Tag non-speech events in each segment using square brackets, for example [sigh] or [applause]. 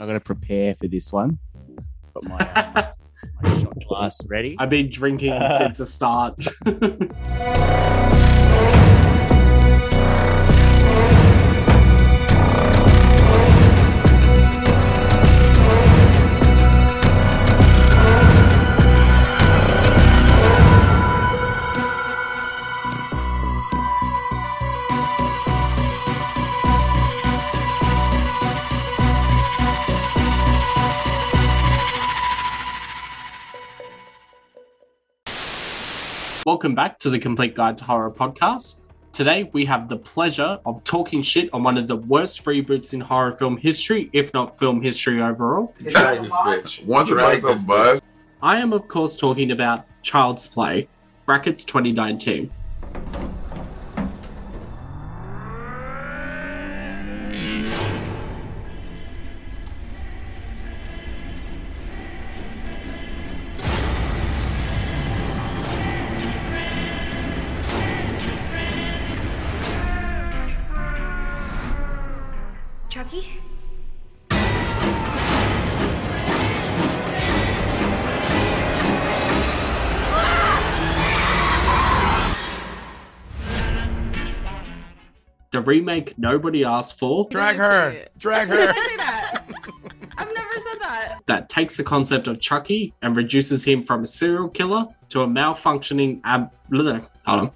I got to prepare for this one. Got my, [laughs] my shot glass ready. I've been drinking [laughs] since the start. [laughs] Welcome back to the Complete Guide to Horror podcast. Today we have the pleasure of talking shit on one of the worst reboots in horror film history, if not film history overall. Drag this bitch. Want Drag this some? I am, of course, talking about Child's Play, brackets 2019. Remake nobody asked for, Drag her. Drag Did I her. say that? [laughs] I've never said that. that takes the concept of Chucky and reduces him from a serial killer to a malfunctioning ab- hold on.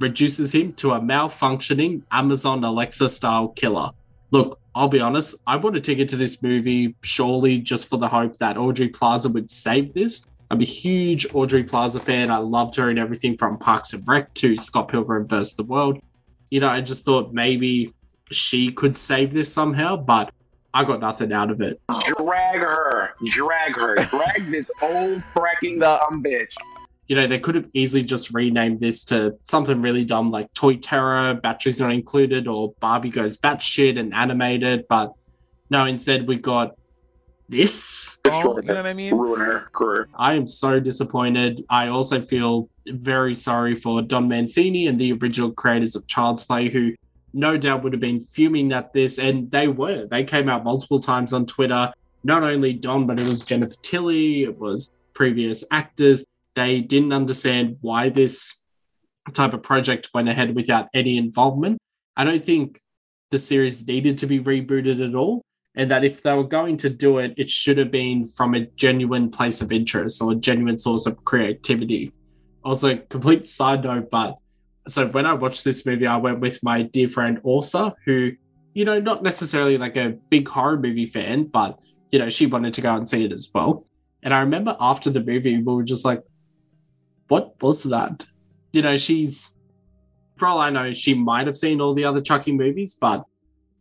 Reduces him to a malfunctioning Amazon Alexa style killer. Look, I'll be honest, I bought a ticket to this movie surely just for the hope that Aubrey Plaza would save this. I'm a huge Aubrey Plaza fan. I loved her in everything from Parks and Rec to Scott Pilgrim vs. the World. You know, I just thought maybe she could save this somehow, but I got nothing out of it. Drag her. Drag her. Drag this old fracking dumb bitch. you know, they could have easily just renamed this to something really dumb like Toy Terror, Batteries Not Included, or Barbie Goes Batshit and animated. But no, instead we got this. Oh, you know what I mean? Ruin her career. I am so disappointed. I also feel very sorry for Don Mancini and the original creators of Child's Play, who no doubt would have been fuming at this, and they were. They came out multiple times on Twitter. Not only Don, but it was Jennifer Tilly, it was previous actors. They didn't understand why this type of project went ahead without any involvement. I don't think the series needed to be rebooted at all and that if they were going to do it, it should have been from a genuine place of interest or a genuine source of creativity. Also, complete side note, but so when I watched this movie, I went with my dear friend Orsa, who, you know, not necessarily like a big horror movie fan, but you know, she wanted to go and see it as well. And I remember after the movie, we were just like, what was that? You know, she's, for all I know, she might have seen all the other Chucky movies, but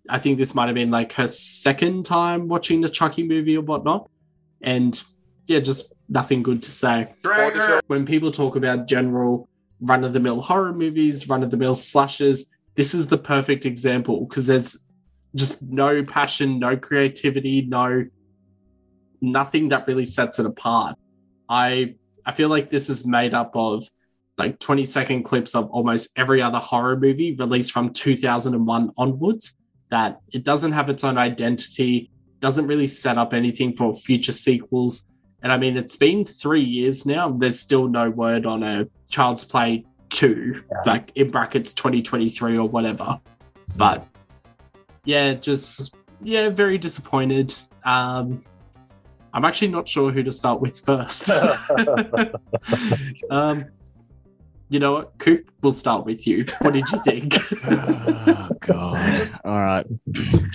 I think this might have been like her second time watching the Chucky movie or whatnot. And yeah, just nothing good to say. When people talk about general run of the mill horror movies, run of the mill slashes, this is the perfect example because there's just no passion, no creativity, no nothing that really sets it apart. I I feel like this is made up of like 20 second clips of almost every other horror movie released from 2001 onwards that it doesn't have its own identity, doesn't really set up anything for future sequels. And I mean, it's been three years now. There's still no word on a Child's Play 2, like in brackets 2023 or whatever. But yeah, just, yeah, very disappointed. Um, I'm actually not sure who to start with first. [laughs] [laughs] um, you know what, Coop, we'll start with you. What did you think? oh [laughs] god. All right.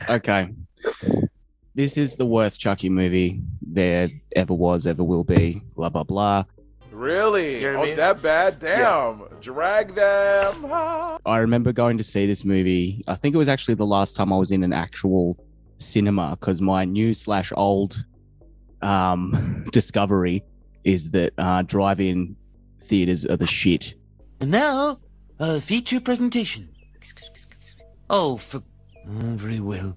Okay. This is the worst Chucky movie there ever was, ever will be. Blah blah blah. Really? You know what I oh, mean? that bad? Damn. Drag them. I remember going to see this movie. I think it was actually the last time I was in an actual cinema because my new slash old um, [laughs] discovery is that uh, drive-in theaters are the shit. And now, a feature presentation. Oh, for. Oh, very well.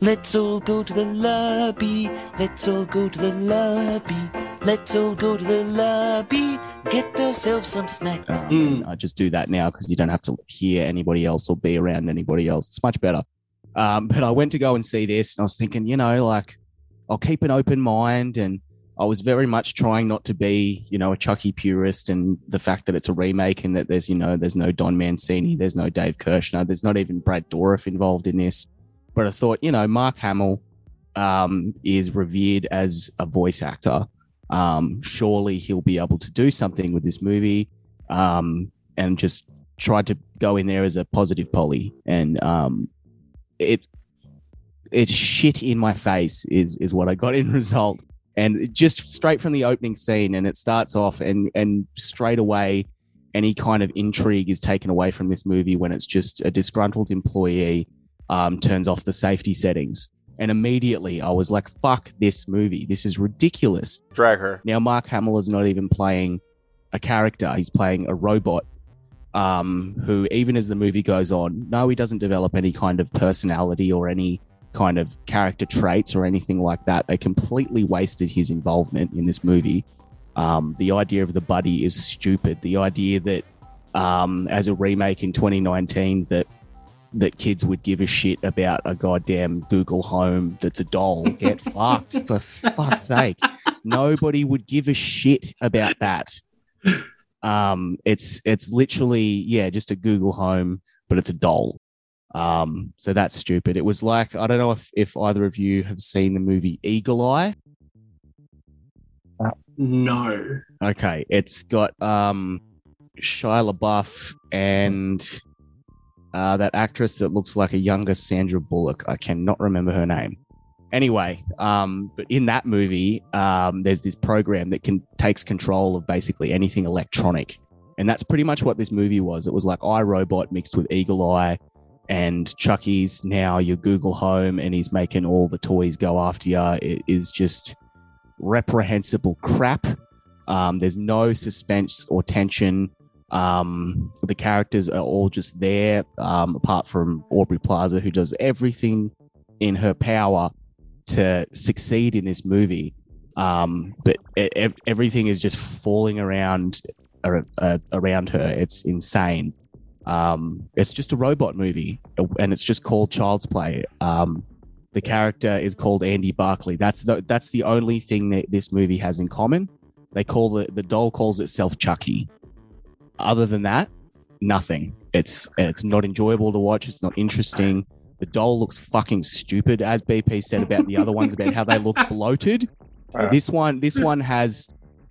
Let's all go to the lobby. Let's all go to the lobby. Let's all go to the lobby. Get ourselves some snacks. Mm. I just do that now because you don't have to hear anybody else or be around anybody else. It's much better. Um, but I went to go and see this, and I was thinking, you know, like I'll keep an open mind, and I was very much trying not to be, you know, a Chucky purist, and the fact that it's a remake and that there's, you know, there's no Don Mancini, there's no Dave Kirschner, there's not even Brad Dourif involved in this. But I thought, you know, Mark Hamill um, is revered as a voice actor. Um, surely he'll be able to do something with this movie, um, and just tried to go in there as a positive Polly, and um, it it's shit in my face is is what I got in [laughs] result, and just straight from the opening scene, and it starts off, and and straight away, any kind of intrigue is taken away from this movie when it's just a disgruntled employee um, turns off the safety settings. And immediately I was like, fuck this movie. This is ridiculous. Drag her. Now, Mark Hamill is not even playing a character, he's playing a robot um, who, even as the movie goes on, no, he doesn't develop any kind of personality or any kind of character traits or anything like that. They completely wasted his involvement in this movie. Um, the idea of the Buddi is stupid. The idea that um, as a remake in 2019 that that kids would give a shit about a goddamn Google Home that's a doll. [laughs] Get fucked for fuck's sake. Nobody would give a shit about that. Um, it's it's literally yeah, just a Google Home, but it's a doll. Um, so that's stupid. It was like I don't know if if either of you have seen the movie Eagle Eye. No. Okay, it's got um Shia LaBeouf and uh, that actress that looks like a younger Sandra Bullock. I cannot remember her name. Anyway, um, but in that movie, um, there's this program that can takes control of basically anything electronic, and that's pretty much what this movie was. It was like iRobot mixed with Eagle Eye, and Chucky's now your Google Home, and he's making all the toys go after you. It is just reprehensible crap. Um, there's no suspense or tension. Um, the characters are all just there, um, apart from Aubrey Plaza, who does everything in her power to succeed in this movie. Um, but everything is just falling around uh, around her. It's insane. Um, it's just a robot movie, and it's just called Child's Play. Um, the character is called Andy Barclay. That's the that's the only thing that this movie has in common. They call the the doll calls itself Chucky. Other than that, nothing. It's it's not enjoyable to watch. It's not interesting. The doll looks fucking stupid, as BP said about the other ones about how they look [laughs] bloated. This one, this one has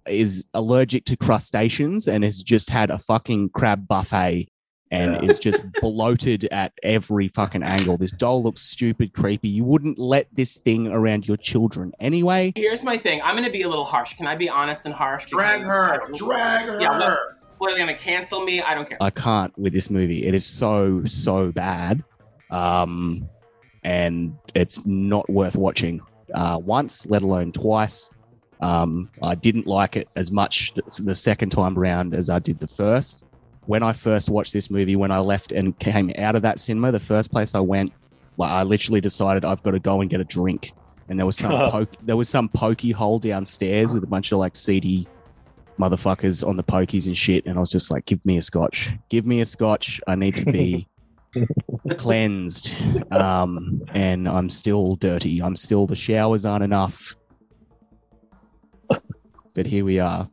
is allergic to crustaceans and has just had a fucking crab buffet and Yeah. is just [laughs] bloated at every fucking angle. This doll looks stupid, creepy. You wouldn't let this thing around your children anyway. Here's my thing. I'm gonna be a little harsh. Can I be honest and harsh? Drag her. Drag her. Yeah, look, what are they gonna cancel me? I don't care. I can't with this movie. It is so so bad, um, and it's not worth watching uh, once, let alone twice. Um, I didn't like it as much th- the second time round as I did the first. When I first watched this movie, when I left and came out of that cinema, the first place I went, like I literally decided I've got to go and get a drink. And there was some [laughs] poke, there was some pokey hole downstairs with a bunch of like seedy motherfuckers on the pokies and shit. And I was just like, give me a scotch. Give me a scotch. I need to be [laughs] cleansed. Um, and I'm still dirty. I'm still, the showers aren't enough. But here we are.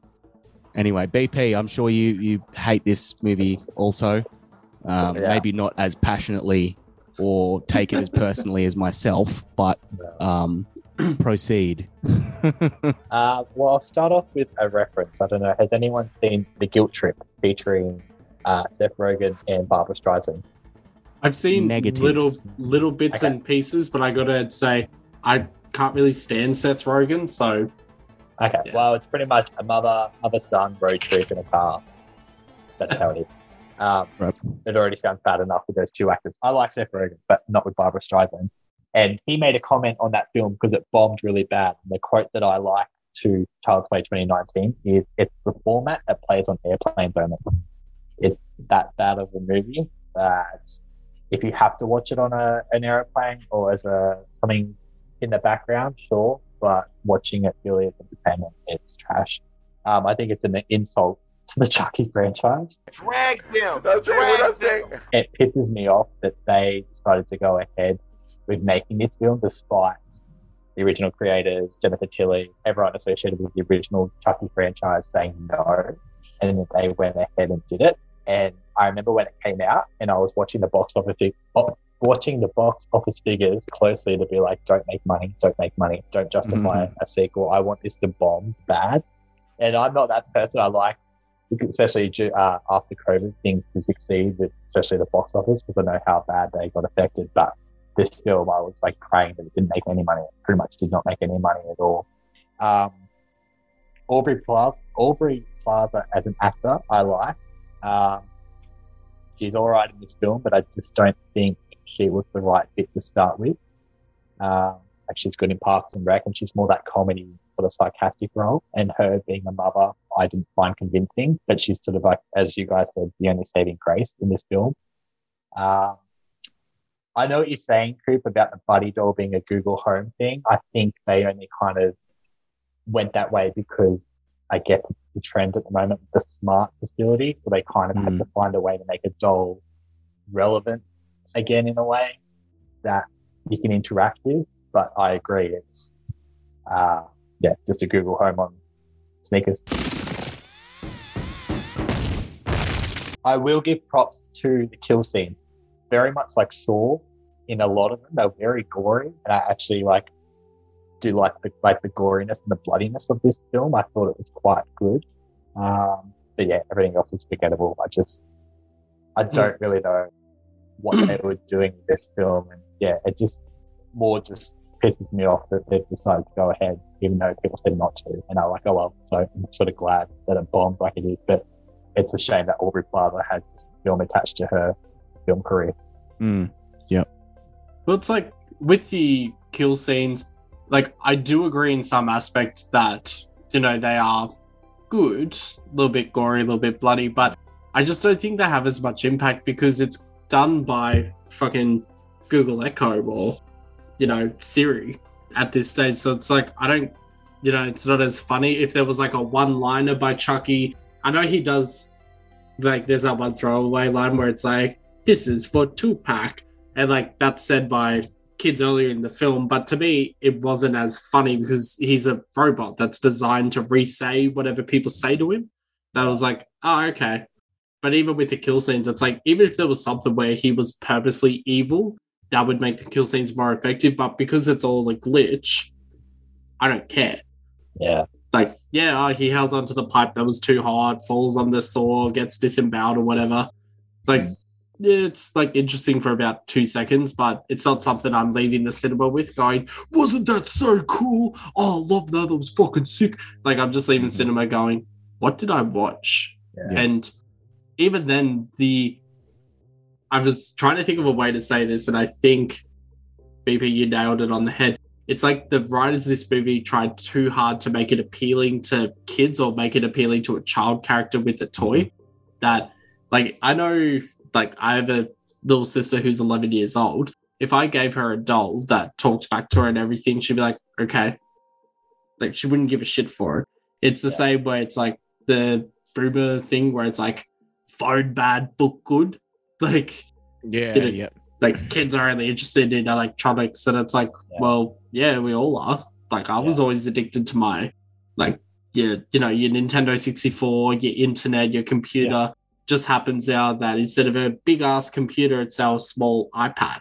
Anyway, BP, I'm sure you, you hate this movie also. Um, Yeah. Maybe not as passionately or take it as personally as myself, but um, [clears throat] proceed. [laughs] Uh, well, I'll start off with a reference. I don't know. Has anyone seen The Guilt Trip featuring uh, Seth Rogen and Barbra Streisand? I've seen Negative. little little bits Okay. and pieces, but I gotta say I can't really stand Seth Rogen, so Okay, Yeah. well, it's pretty much a mother, mother son road trip in a car. That's how it is. Um, Right. It already sounds bad enough with those two actors. I like Seth Rogen, but not with Barbra Streisand. And he made a comment on that film because it bombed really bad. And the quote that I like to Child's Play 2019 is it's the format that plays on airplanes only. It's that bad of a movie that if you have to watch it on a, an airplane or as a something in the background, sure, but watching it purely as entertainment, it's trash. Um, I think it's an insult to the Chucky franchise. Drag them. That's Drag them. It pisses me off that they decided to go ahead with making this film, despite the original creators, Jennifer Tilly, everyone associated with the original Chucky franchise saying no. And then they went ahead and did it. And I remember when it came out and I was watching the box office watching the box office figures closely to be like, don't make money, don't make money, don't justify Mhm. a sequel. I want this to bomb bad. And I'm not that person. I like, especially uh, after COVID, things to succeed, with especially the box office, because I know how bad they got affected. But this film, I was like praying that it didn't make any money. It pretty much did not make any money at all. Um, Aubrey Plaza, Aubrey Plaza as an actor, I like. Um, she's all right in this film, but I just don't think she was the right fit to start with. Um, like she's good in Parks and Rec, and she's more that comedy sort of sarcastic role. And her being a mother, I didn't find convincing, but she's sort of like, as you guys said, the only saving grace in this film. Um, I know what you're saying, Coop, about the Buddi doll being a Google Home thing. I think they only kind of went that way because I guess it's the trend at the moment, with the smart facility. So they kind of had Mm. to find a way to make a doll relevant again in a way that you can interact with. But I agree, it's uh, yeah, just a Google Home on sneakers. I will give props to the kill scenes. Very much like Saw in a lot of them. They're very gory, and I actually like do like the like the goriness and the bloodiness of this film. I thought it was quite good. Um, but yeah, everything else is forgettable. I just I don't really know what they [clears throat] were doing with this film, and yeah, it just more just pisses me off that they've decided to go ahead, even though people said not to. And I'm like, oh well. So I'm sort of glad that it bombed like it is, but it's a shame that Aubrey Plaza has this film attached to her film career. Mm. Well, it's like with the kill scenes, like I do agree in some aspects that you know they are good, a little bit gory, a little bit bloody, but I just don't think they have as much impact because it's done by fucking Google Echo or you know Siri at this stage. So it's like I don't, you know, it's not as funny if there was like a one-liner by Chucky. I know he does like there's that one throwaway line where it's like this is for Tupac and like that's said by kids earlier in the film but to me it wasn't as funny because he's a robot that's designed to re-say whatever people say to him that was like oh okay but even with the kill scenes it's like even if there was something where he was purposely evil that would make the kill scenes more effective but because it's all a glitch i don't care Yeah. like yeah oh, he held onto the pipe that was too hard falls on the saw gets disemboweled or whatever like Mm. yeah, it's like interesting for about two seconds but it's not something i'm leaving the cinema with going wasn't that so cool oh I love that that was fucking sick like i'm just leaving Mhm. cinema going what did i watch Yeah. and even then the i was trying to think of a way to say this and i think bp you nailed it on the head. It's like the writers of this movie tried too hard to make it appealing to kids or make it appealing to a child character with a toy that like i know like i have a little sister who's 11 years old. If i gave her a doll that talked back to her and everything she'd be like okay. Like she wouldn't give a shit for it. It's the Yeah. same way it's like the boomer thing where it's like phone bad book good [laughs] like Yeah, yeah. like kids are only interested in electronics and it's like Yeah. well yeah we all are like i was Yeah. always addicted to my like your you know your nintendo 64 your internet your computer just happens now that instead of a big ass computer it's now a small ipad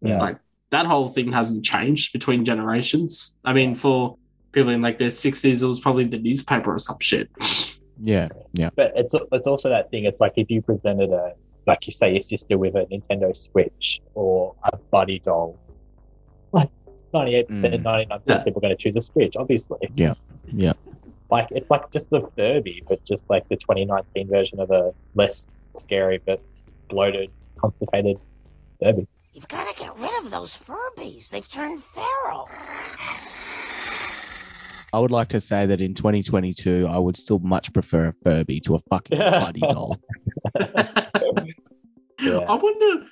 Yeah. like that whole thing hasn't changed between generations i mean for people in like their 60s it was probably the newspaper or some shit [laughs] Yeah, yeah. But it's it's also that thing. It's like if you presented a like you say your sister with a Nintendo Switch or a Buddi doll, like ninety eight percent, Mm. ninety nine percent people are going to choose a Switch, obviously. Yeah, yeah. Like it's like just the Furby, but just like the 2019 version of a less scary but bloated, constipated Furby. You've got to get rid of those Furbies. They've turned feral. I would like to say that in 2022, I would still much prefer a Furby to a fucking Buddi doll. [laughs] Yeah. I wonder.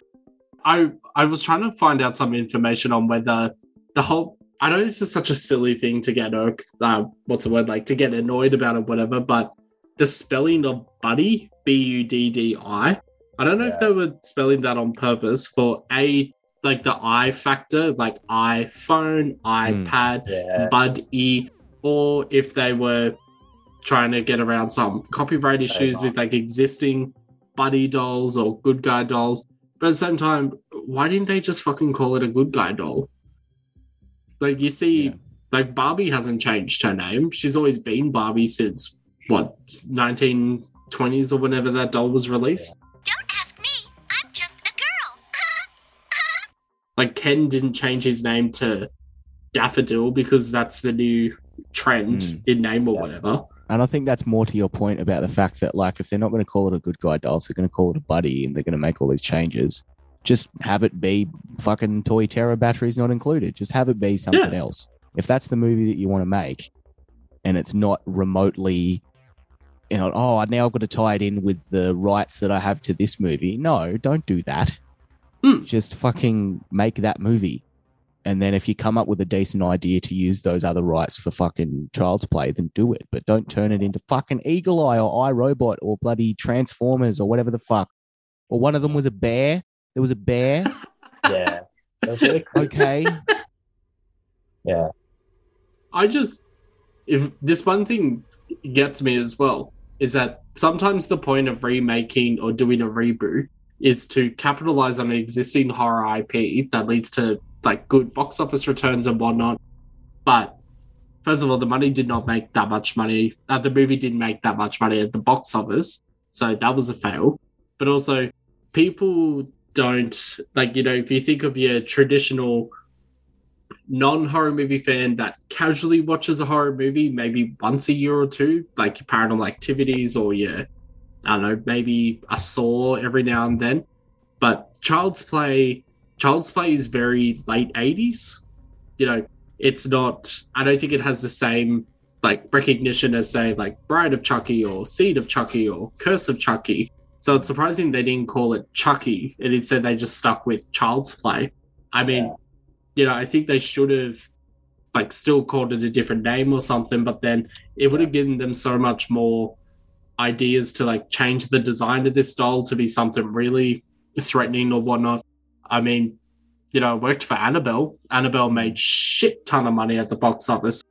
I I was trying to find out some information on whether the whole. I know this is such a silly thing to get irk. Uh, what's the word like to get annoyed about or whatever, but the spelling of Buddi B U D D I. I don't know if they were spelling that on purpose for a like the i factor, like iPhone, iPad, Yeah. Bud E, or if they were trying to get around some copyright issues with like existing buddy dolls or good guy dolls. But at the same time, why didn't they just fucking call it a good guy doll? Like you see, Yeah. like Barbie hasn't changed her name. She's always been Barbie since what 1920s or whenever that doll was released. Don't ask me. I'm just a girl. Like Ken didn't change his name to Daffodil because that's the new trend Mm. in name or Yeah. whatever. And I think that's more to your point about the fact that, like, if they're not going to call it a good guy doll, they're going to call it a Buddi and they're going to make all these changes, just have it be fucking Toy Terror batteries not included. Just have it be something Yeah. else. If that's the movie that you want to make and it's not remotely, you know, oh, now I've got to tie it in with the rights that I have to this movie. No, don't do that. Hmm. Just fucking make that movie. And then if you come up with a decent idea to use those other rights for fucking child's play, then do it. But don't turn it into fucking Eagle Eye or iRobot or bloody Transformers or whatever the fuck. Or one of them was a bear. There was a bear. [laughs] Yeah. Really cool. Okay. Yeah. I just if this one thing gets me as well is that sometimes the point of remaking or doing a reboot is to capitalize on an existing horror IP that leads to like good box office returns and whatnot. But first of all, the money did not make that much money. Uh, the movie didn't make that much money at the box office, so that was a fail. But also, people don't like you know if you think of your traditional non-horror movie fan that casually watches a horror movie maybe once a year or two, like your paranormal activities or your I don't know, maybe a saw every now and then. But Child's Play Child's Play is very late 80s. You know, it's not I don't think it has the same like recognition as say like Bride of Chucky or Seed of Chucky or Curse of Chucky. So it's surprising they didn't call it Chucky and instead they just stuck with Child's Play. I mean, Yeah. you know, I think they should have like still called it a different name or something, but then it would have given them so much more ideas to like change the design of this doll to be something really threatening or whatnot. I mean, you know, worked for Annabelle. Annabelle made shit ton of money at the box office.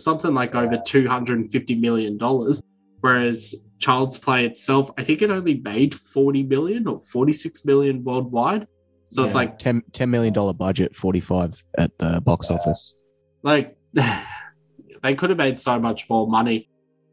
Something like over $250 million. Whereas Child's Play itself, I think it only made 40 million or 46 million worldwide. So it's like 10, $10 million budget, 45 at the box office. like [laughs] they could have made so much more money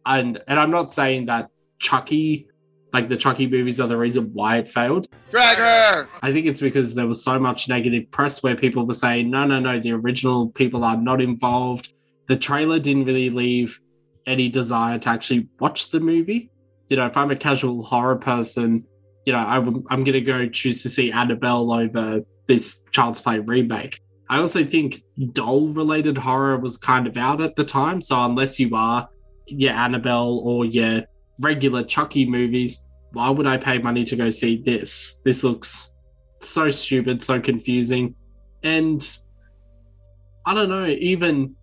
and and i'm not saying that chucky like the chucky movies are the reason why it failed Drag her! i think it's because there was so much negative press where people were saying no no no the original people are not involved the trailer didn't really leave any desire to actually watch the movie you know if i'm a casual horror person you know I, am i'm gonna go choose to see annabelle over this child's play remake I also think doll related horror was kind of out at the time. So unless you are your Annabelle or your regular Chucky movies, why would I pay money to go see this? This looks so stupid, so confusing. And I don't know, even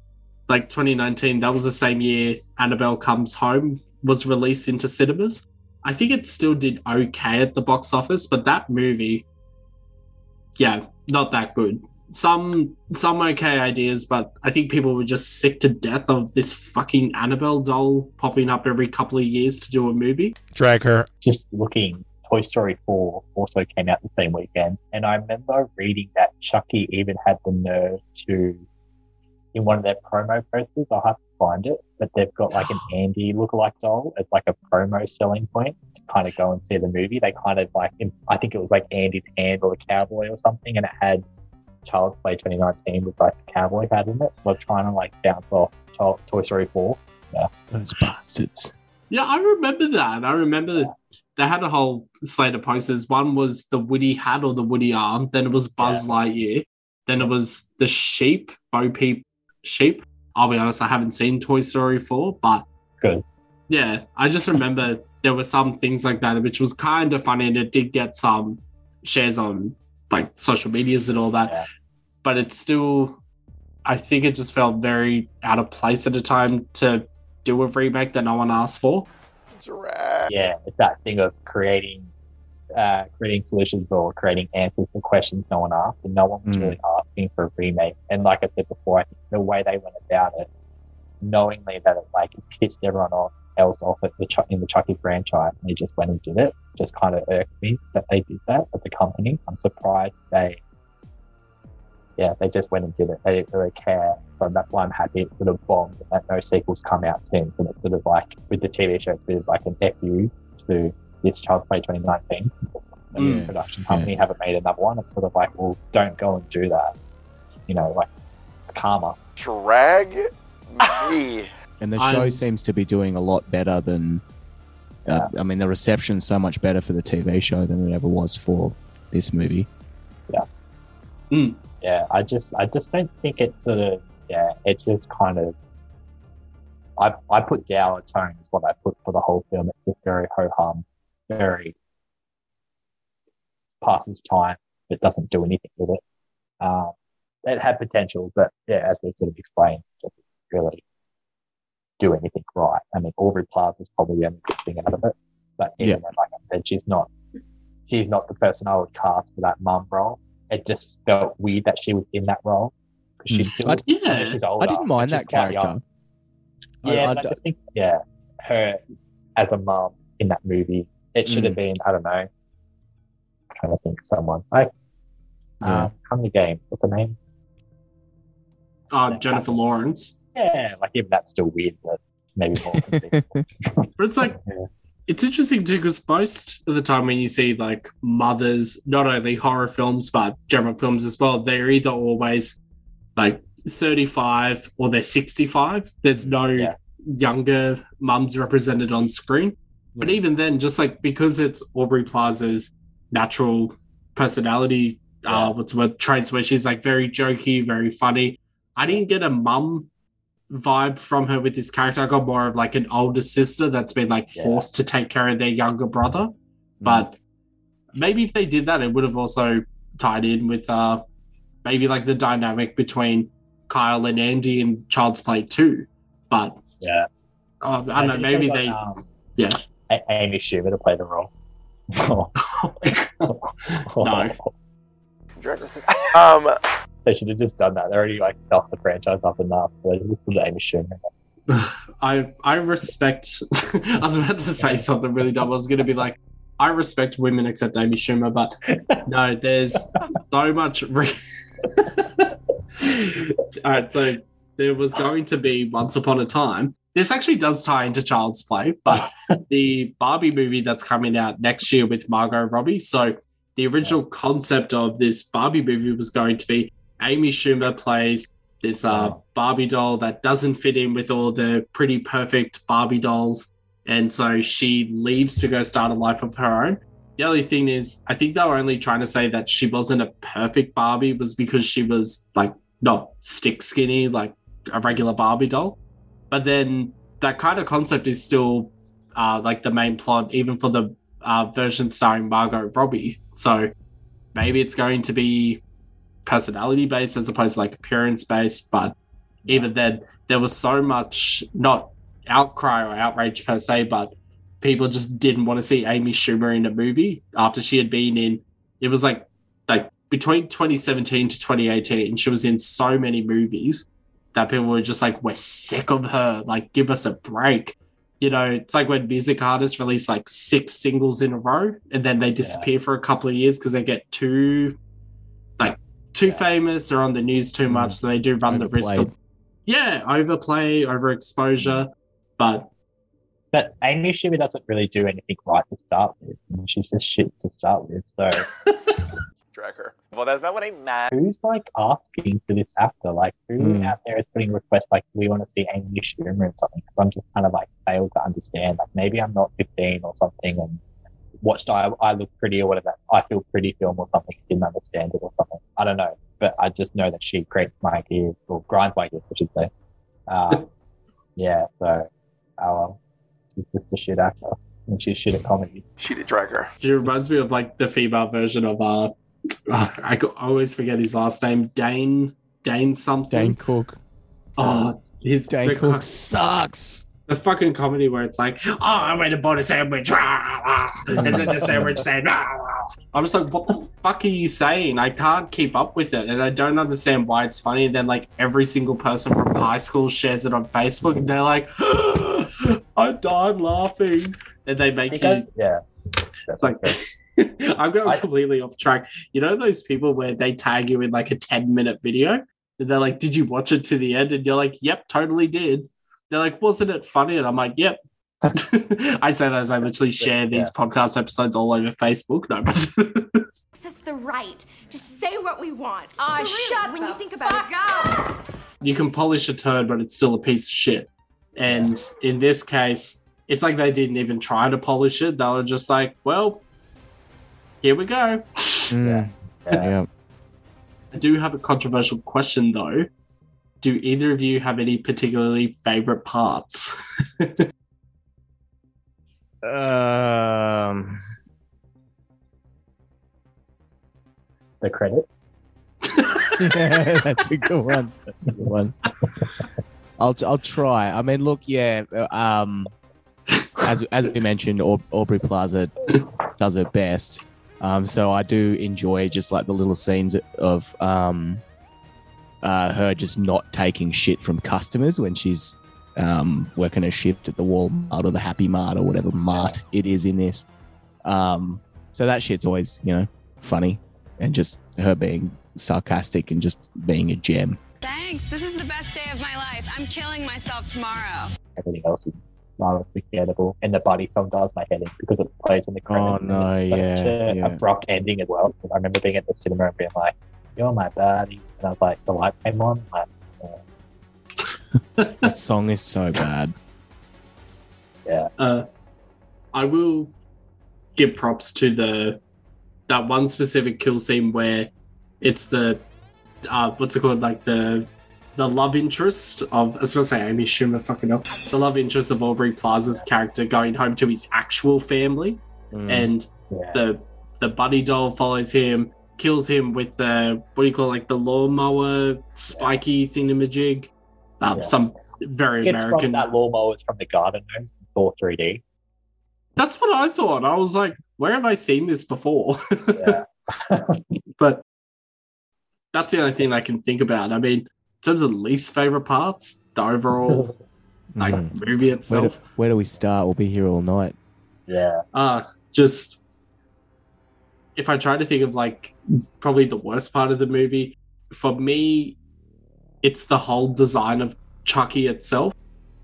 like 2019, that was the same year Annabelle Comes Home was released into cinemas. I think it still did okay at the box office, but that movie, yeah, not that good some some okay ideas, but I think people were just sick to death of this fucking Annabelle doll popping up every couple of years to do a movie. Drag her. Just looking, Toy Story 4 also came out the same weekend. And I remember reading that Chucky even had the nerve to, in one of their promo posters, I'll have to find it, but they've got like an [sighs] Andy lookalike doll as like a promo selling point to kind of go and see the movie. They kind of like, I think it was like Andy's hand or the cowboy or something, and it had Child's Play 2019 with like the cowboy hat in it. We're trying to like bounce off Child, Toy Story 4. Yeah. Those bastards. Yeah, I remember that. I remember they had a whole slate of posters. One was the Woody hat or the Woody arm. Then it was Buzz Lightyear. Then it was the sheep, Bo Peep sheep. I'll be honest, I haven't seen Toy Story 4, but Good. yeah, I just remember there were some things like that, which was kind of funny, and it did get some shares on like social medias and all that. Yeah. But it's still, I think it just felt very out of place at a time to do a remake that no one asked for. Yeah, it's that thing of creating uh, creating solutions or creating answers to questions no one asked, and no one was Mm. really asking for a remake. And like I said before, I think the way they went about it, knowingly that it like pissed everyone off else off at the Chuck in the Chucky franchise, and they just went and did it. Just kind of irked me that they did that as the company. I'm surprised they, yeah, they just went and did it. They didn't really care. So that's why I'm happy it sort of bombed and that no sequels come out since. And it's sort of like with the TV show, it's sort of like an FU to this Child's Play 2019. The Mm. production company haven't made another one. It's sort of like, well, don't go and do that. You know, like karma. Drag [laughs] me. And the show I'm- seems to be doing a lot better than. Uh, I mean, the reception's so much better for the TV show than it ever was for this movie. yeah, yeah. I just I just don't think it's sort of yeah, it's just kind of I I put dour tone is what I put for the whole film. It's just very ho hum, very passes time, It doesn't do anything with it. Um, it had potential, but yeah, as we sort of explained, it really do anything right. I mean, Aubrey Plaza's probably the only good thing out of it, but even Yeah. then, like I said, she's not she's not the person I would cast for that mum role. It just felt weird that she was in that role because she's Mm. still I- I Yeah. she's older. I didn't mind that she's young. character. I- Yeah, I but I d- just think yeah, her as a mum in that movie, it should have Mm. been I don't know. I'm trying to think of someone like Yeah. um, Hunger Games. What's the name? Uh, Jennifer Lawrence. Yeah, like even that's still weird, but maybe more. [laughs] But it's like Yeah. it's interesting too because most of the time when you see like mothers, not only horror films but general films as well, they're either always like 35 or they're 65. There's no Yeah. younger mums represented on screen. But even then, just like because it's Aubrey Plaza's natural personality, Yeah. uh, what's what traits where she's like very jokey, very funny. I didn't get a mum vibe from her with this character. I got more of like an older sister that's been like Yeah. forced to take care of their younger brother. But maybe if they did that, it would have also tied in with uh maybe like the dynamic between Kyle and Andy in Child's Play 2. But yeah, uh, I don't know, maybe got, they um, yeah. Amy Schumer to play the role. [laughs] [laughs] No. Um, They should have just done that. They already like stuffed the franchise up enough. They just put Amy Schumer. I I respect. [laughs] I was about to say something really dumb. I was going to be like, I respect women except Amy Schumer, but no, there's so much. Re- [laughs] All right, so there was going to be Once Upon a Time. This actually does tie into Child's Play, but [laughs] the Barbie movie that's coming out next year with Margot Robbie. So the original concept of this Barbie movie was going to be Amy Schumer plays this uh, Barbie doll that doesn't fit in with all the pretty perfect Barbie dolls. And so she leaves to go start a life of her own. The only thing is, I think they were only trying to say that she wasn't a perfect Barbie was because she was like not stick skinny like a regular Barbie doll. But then that kind of concept is still uh, like the main plot, even for the uh, version starring Margot Robbie. So maybe it's going to be personality based as opposed to like appearance based. But even then, there was so much not outcry or outrage per se, but people just didn't want to see Amy Schumer in a movie after she had been in. It was like like between 2017 to 2018, she was in so many movies that people were just like, "We're sick of her. Like, give us a break." You know, it's like when music artists release like six singles in a row and then they disappear for a couple of years because they get too too Yeah. famous or on the news too much, so they do run the risk of yeah, overplay, overexposure. But But Amy Schumer doesn't really do anything right to start with. I she's just shit to start with. So [laughs] drag her. Well, that's not what I meant. who's like asking for this actor? Like who Hmm. out there is putting requests like we want to see Amy Schumer or something? Because I'm just kind of like failed to understand. Like maybe I'm not 15 or something and watched I, I look pretty or whatever. I feel pretty film or something. She didn't understand it or something. I don't know. But I just know that she creates my gears or grinds my gears, I should say. Um, [laughs] yeah. So, oh well, she's just a shit actor and she's shit at comedy. She did drag her. she reminds me of like the female version of uh, uh I co- I always forget his last name, Dane Dane something. Dane Cook. Oh, his Dane the Cook co- sucks. The fucking comedy where it's like, oh, I went and bought a sandwich, rah, [laughs] rah," and then the sandwich [laughs] said, rah, rah. I'm just like, what the fuck are you saying? I can't keep up with it, and I don't understand why it's funny. And then like every single person from high school shares it on Facebook, and they're like, [gasps] I died laughing, and they make you. Yeah. It's like. [laughs] I'm going completely off track. You know those people where they tag you in like a 10 minute video and they're like, Did you watch it to the end? And you're like, Yep, totally did. They're like, Wasn't it funny? And I'm like, Yep. [laughs] I said as I literally share these podcast episodes all over Facebook. No, but Gives us the right to say what we want. Ah, So really, shut when you think about it. you can polish a turd, but it's still a piece of shit. And in this case, it's like they didn't even try to polish it. They were just like, Well, here we go. Mm. [laughs] Yeah. I do have a controversial question though. Do either of you have any particularly favorite parts? [laughs] Um. The credit. yeah, [laughs] that's a good one. That's a good one. I'll I'll try. I mean, look, yeah. uh, Um, as as we mentioned, Aubrey Plaza does it best. Um, so I do enjoy just like the little scenes of um, uh, her just not taking shit from customers when she's um working a shift at the Walmart or the Happy Mart or whatever mart it is in this. Um, so that shit's always you know funny and just her being sarcastic and just being a gem. Thanks. This is the best day of my life. I'm killing myself tomorrow. Everything else is rather forgettable. And the Buddy song does my head in because it plays in the credits. Oh, no, and it's such yeah, a yeah. abrupt ending as well. I remember being at the cinema and being like, "You're my Buddi," and I was like, the light came on. Like, that song is so bad. yeah, Uh, I will give props to the that one specific kill scene where it's the uh, what's it called? Like the the love interest of I was gonna say Amy Schumer fucking up the love interest of Aubrey Plaza's character going home to his actual family. Mm. and the the buddy doll follows him kills him with the what do you call it, like the lawnmower spiky thingamajig uh, Yeah. some very it's American from that lawnmower is from the Garden Home, Thor 3D. That's what I thought. I was like, where have I seen this before? Yeah. [laughs] [laughs] but that's the only thing I can think about. I mean, in terms of least favorite parts, the overall [laughs] like Mm. movie Where do, itself, where do we start? We'll be here all night. Yeah. uh just if I try to think of like probably the worst part of the movie, for me, it's the whole design of Chucky itself,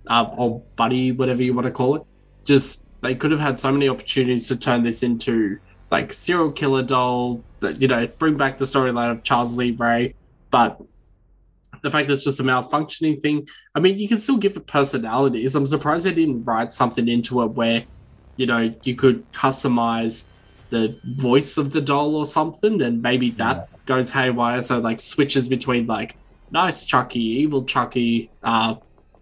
uh, or Buddi, whatever you want to call it. Just they could have had so many opportunities to turn this into like serial killer doll, that you know, bring back the storyline of Charles Lee Ray, but the fact that it's just a malfunctioning thing. I mean, you can still give it personalities. I'm surprised they didn't write something into it where, you know, you could customize the voice of the doll or something, and maybe that goes haywire. So like switches between like nice Chucky, evil Chucky, uh,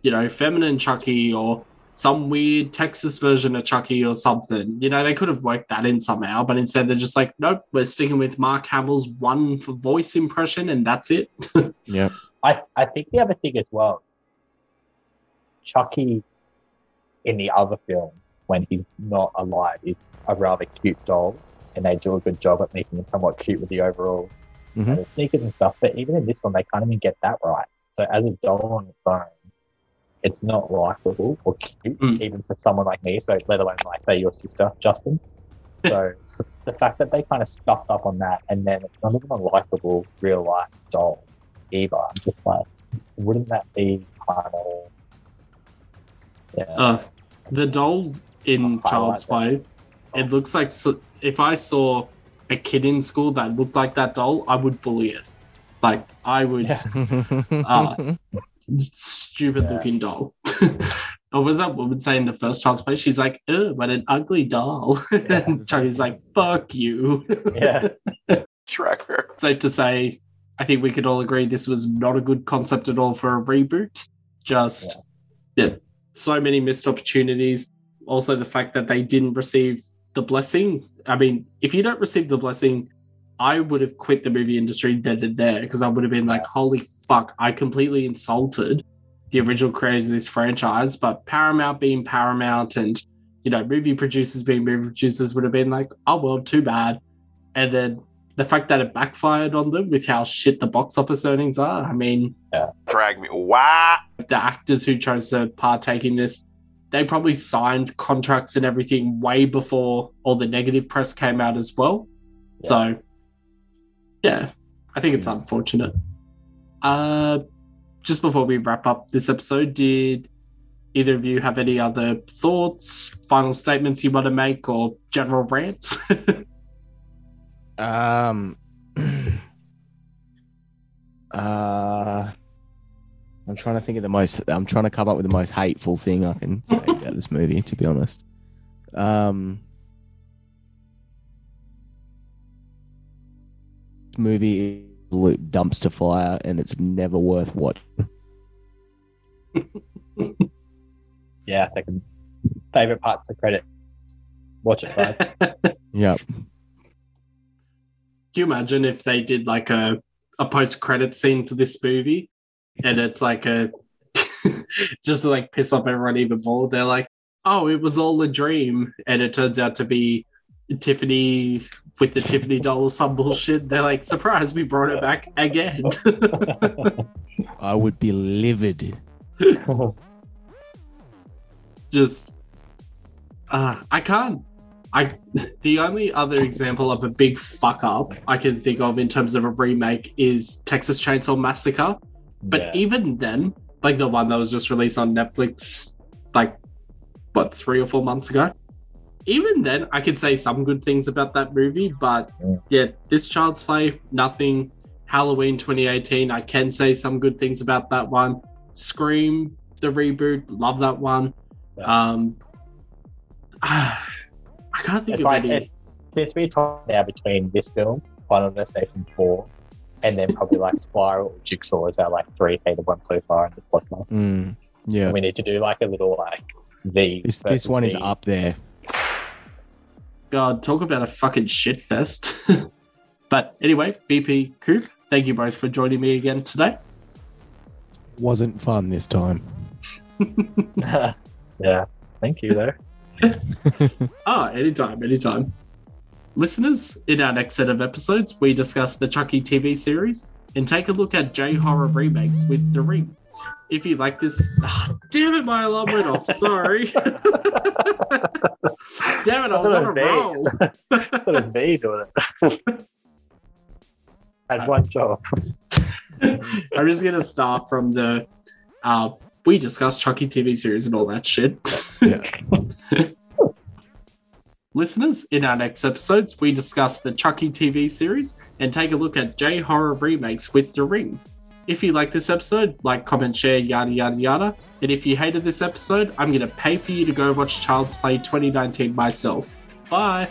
you know, feminine Chucky, or some weird Texas version of Chucky or something. You know, they could have worked that in somehow, but instead they're just like, nope, we're sticking with Mark Hamill's one for voice impression, and that's it. [laughs] yeah, I, I think the other thing as well, Chucky in the other film, when he's not alive, is a rather cute doll, and they do a good job at making it somewhat cute with the overall Mhm. and the sneakers and stuff. But even in this one, they can't even get that right. So as a doll on its own, it's not likable or cute, even for someone like me. So let alone like say your sister, Justin. [laughs] So the fact that they kind of stuffed up on that, and then it's not even a likable real life doll either. I'm just like, wouldn't that be kind of yeah? Uh, the doll in Child's Play, it looks like so, if I saw a kid in school that looked like that doll, I would bully it. Like I would, [laughs] uh, stupid looking doll. [laughs] or was that woman saying in the first Child's Play? She's like, "Oh, what an ugly doll," [laughs] and Charlie's like, "Fuck you." Yeah. Tracker. Safe to say, I think we could all agree this was not a good concept at all for a reboot. Just yeah, so many missed opportunities. Also, the fact that they didn't receive the blessing. I mean, if you don't receive the blessing, I would have quit the movie industry then and there because I would have been like, holy fuck, I completely insulted the original creators of this franchise, but Paramount being Paramount and you know movie producers being movie producers would have been like, oh well, too bad. And then the fact that it backfired on them with how shit the box office earnings are. I mean, Drag me. Wow. the actors who chose to partake in this, they probably signed contracts and everything way before all the negative press came out as well. So, yeah, I think it's unfortunate. Uh, just before we wrap up this episode, did either of you have any other thoughts, final statements you want to make, or general rants? [laughs] Um. [clears throat] uh. I'm trying to think of the most. I'm trying to come up with the most hateful thing I can say [laughs] about this movie. To be honest, um, this movie is a absolute dumpster fire, and it's never worth watching. [laughs] Yeah, second favorite parts of credit. Watch it, guys. [laughs] Yep. Can you imagine if they did like a, a post credit scene for this movie and it's like a [laughs] just to like piss off everyone even more? They're like, oh, it was all a dream. And it turns out to be Tiffany with the Tiffany doll or some bullshit. They're like, surprise, we brought it back again. [laughs] I would be livid. [laughs] just uh, I can't. I the only other example of a big fuck up I can think of in terms of a remake is Texas Chainsaw Massacre. But Yeah. even then, like the one that was just released on Netflix, like what three or four months ago. Even then, I could say some good things about that movie, but Mm. yeah, this Child's Play, nothing. Halloween 2018, I can say some good things about that one. Scream, the reboot, love that one. Um, [sighs] I can't think It's of like any. it's, it's talk now between this film, Final Destination Four, and then probably like Spiral or Jigsaw is our like three hated ones so far in the podcast. Mm, yeah. We need to do like a little like the This this one is up there. God, talk about a fucking shit fest. [laughs] but anyway, BP Coop, thank you both for joining me again today. Wasn't fun this time. [laughs] yeah, thank you though. [laughs] Ah, anytime, anytime. Listeners, in our next set of episodes, we discuss the Chucky TV series and take a look at J horror remakes with The Ring. If you like this, ah, damn it, my alarm went off. Sorry. [laughs] damn it, I was on a roll. [laughs] Thought it was me doing it. [laughs] Had one job. I'm just gonna start from the uh we discussed Chucky TV series and all that shit. Listeners, in our next episodes, we discuss the Chucky TV series and take a look at J horror remakes with The Ring. If you like this episode, like, comment, share, yada yada yada. And if you hated this episode, I'm gonna pay for you to go watch Child's Play 2019 myself. Bye.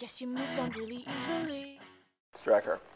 Guess you moved on really easily. Striker.